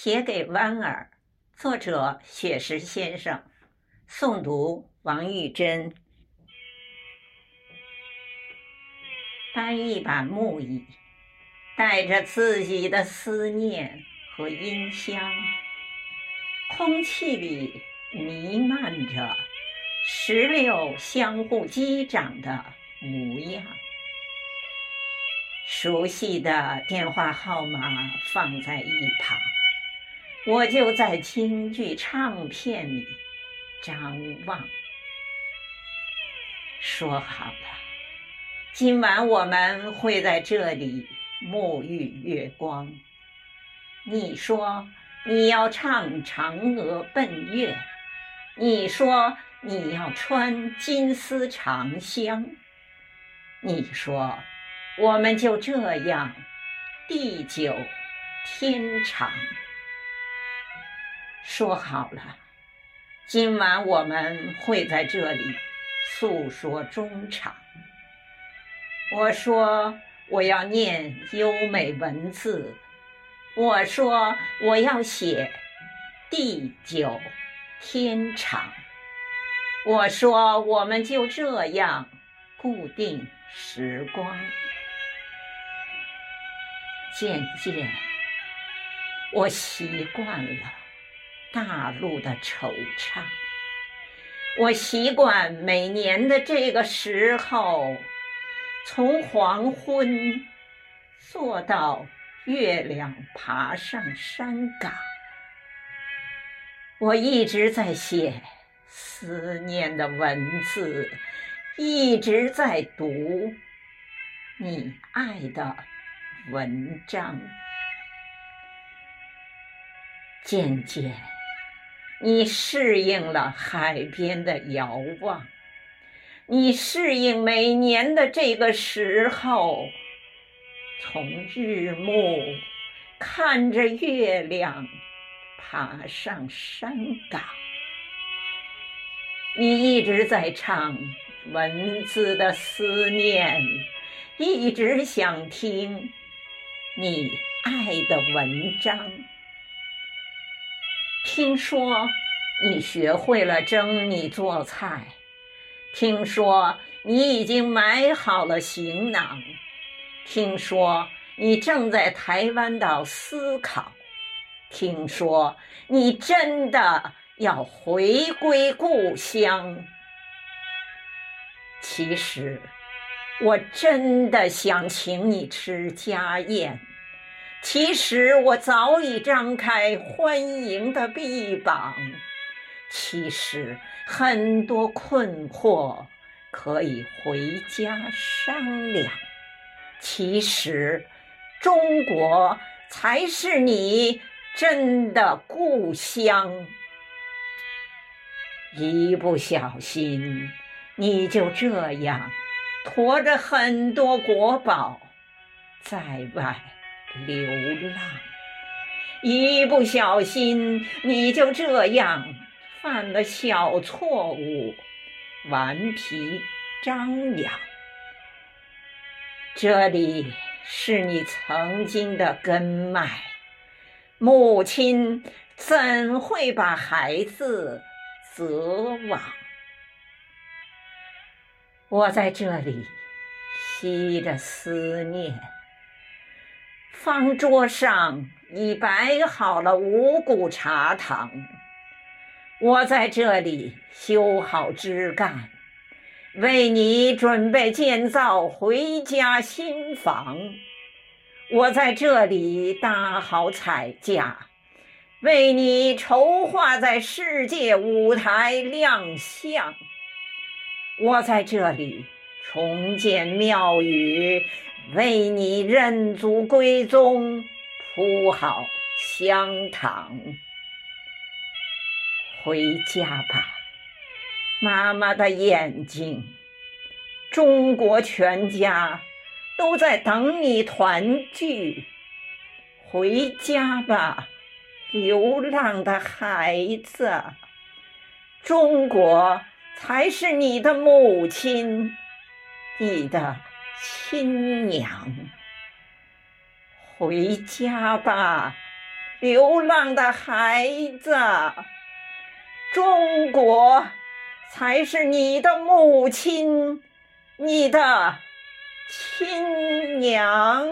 写给弯儿，作者雪石先生，诵读王玉珍。搬一把木椅，带着自己的思念和音箱，空气里弥漫着石榴相互击掌的模样。熟悉的电话号码放在一旁。我就在京剧唱片里张望，说好了，今晚我们会在这里沐浴月光。你说你要唱嫦娥奔月，你说你要穿金丝长香，你说我们就这样地久天长。说好了，今晚我们会在这里诉说衷肠。我说我要念优美文字，我说我要写地久天长，我说我们就这样固定时光。渐渐，我习惯了。大陆的惆怅，我习惯每年的这个时候，从黄昏坐到月亮爬上山岗。我一直在写思念的文字，一直在读你爱的文章，渐渐。你适应了海边的遥望，你适应每年的这个时候，从日暮看着月亮爬上山岗。你一直在唱文字的思念，一直想听你爱的文章。听说你学会了蒸米做菜，听说你已经买好了行囊，听说你正在台湾岛思考，听说你真的要回归故乡。其实，我真的想请你吃家宴。其实我早已张开欢迎的臂膀。其实很多困惑可以回家商量。其实中国才是你真的故乡。一不小心，你就这样驮着很多国宝在外。流浪，一不小心你就这样犯了小错误，顽皮张扬。这里是你曾经的根脉，母亲怎会把孩子责往？我在这里吸着思念。方桌上已摆好了五谷茶汤，我在这里修好枝干，为你准备建造回家新房。我在这里搭好彩架，为你筹划在世界舞台亮相。我在这里重建庙宇。为你认祖归宗，铺好香堂。回家吧，妈妈的眼睛，中国全家都在等你团聚。回家吧，流浪的孩子，中国才是你的母亲，你的。亲娘，回家吧，流浪的孩子，中国才是你的母亲，你的亲娘。